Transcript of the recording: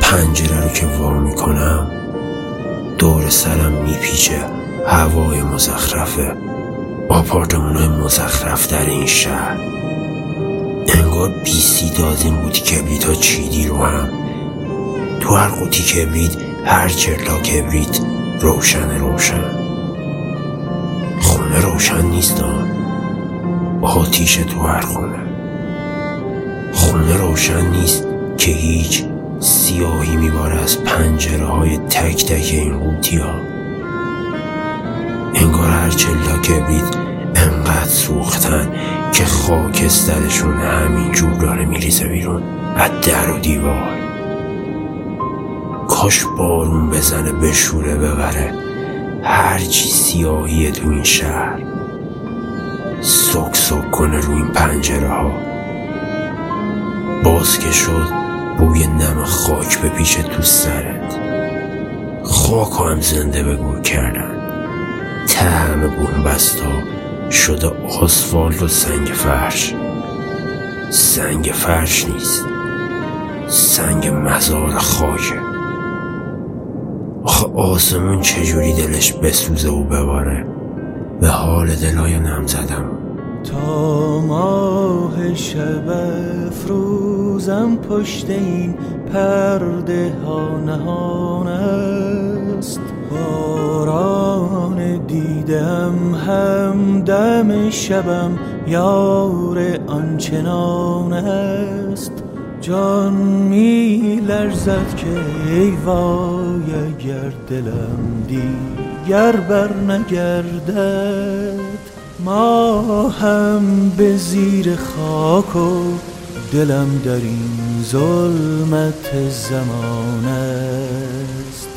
پنجره رو که وا می‌کنم دور سرم میپیچه. هوای مزخرفه. آپارتمانهای مزخرف در این شهر. انگار بیسی دازین بودی کبریت ها چیدی رو هم. تو هر قوطی کبریت هر چرتا کبریت روشن روشن. خونه روشن نیست آتیش تو هر خونه. خونه روشن نیست که هیچ سیاهی میباره از پنجره های تک تک این قوطی ها انگار هر چلا کبریت انقدر سوختن که خاکسترشون همینجور داره میریزه بیرون از در و دیوار. کاش بارون بزنه بشوره ببره. هرچی سیاهی تو این شهر سک سک کنه رو این پنجره ها. باز که شد بوی نم خاک بپیچه تو سرت. خاک هم زنده به گور کردن. تعم بومبستا شده آسفالت و سنگ فرش. سنگ فرش نیست سنگ مزار خاکه آخه آسمون چجوری دلش بسوزه و بباره؟ به حال دلای نم زدم. تا ماه شب افروزم پشت این پرده ها نهان است. باران دیدم هم دم شبم یار آنچنان است. جان می لرزد که ای وای اگر دلم دیگر بر نگردد. ما هم به زیر خاک و دلم در این ظلمت زمان است.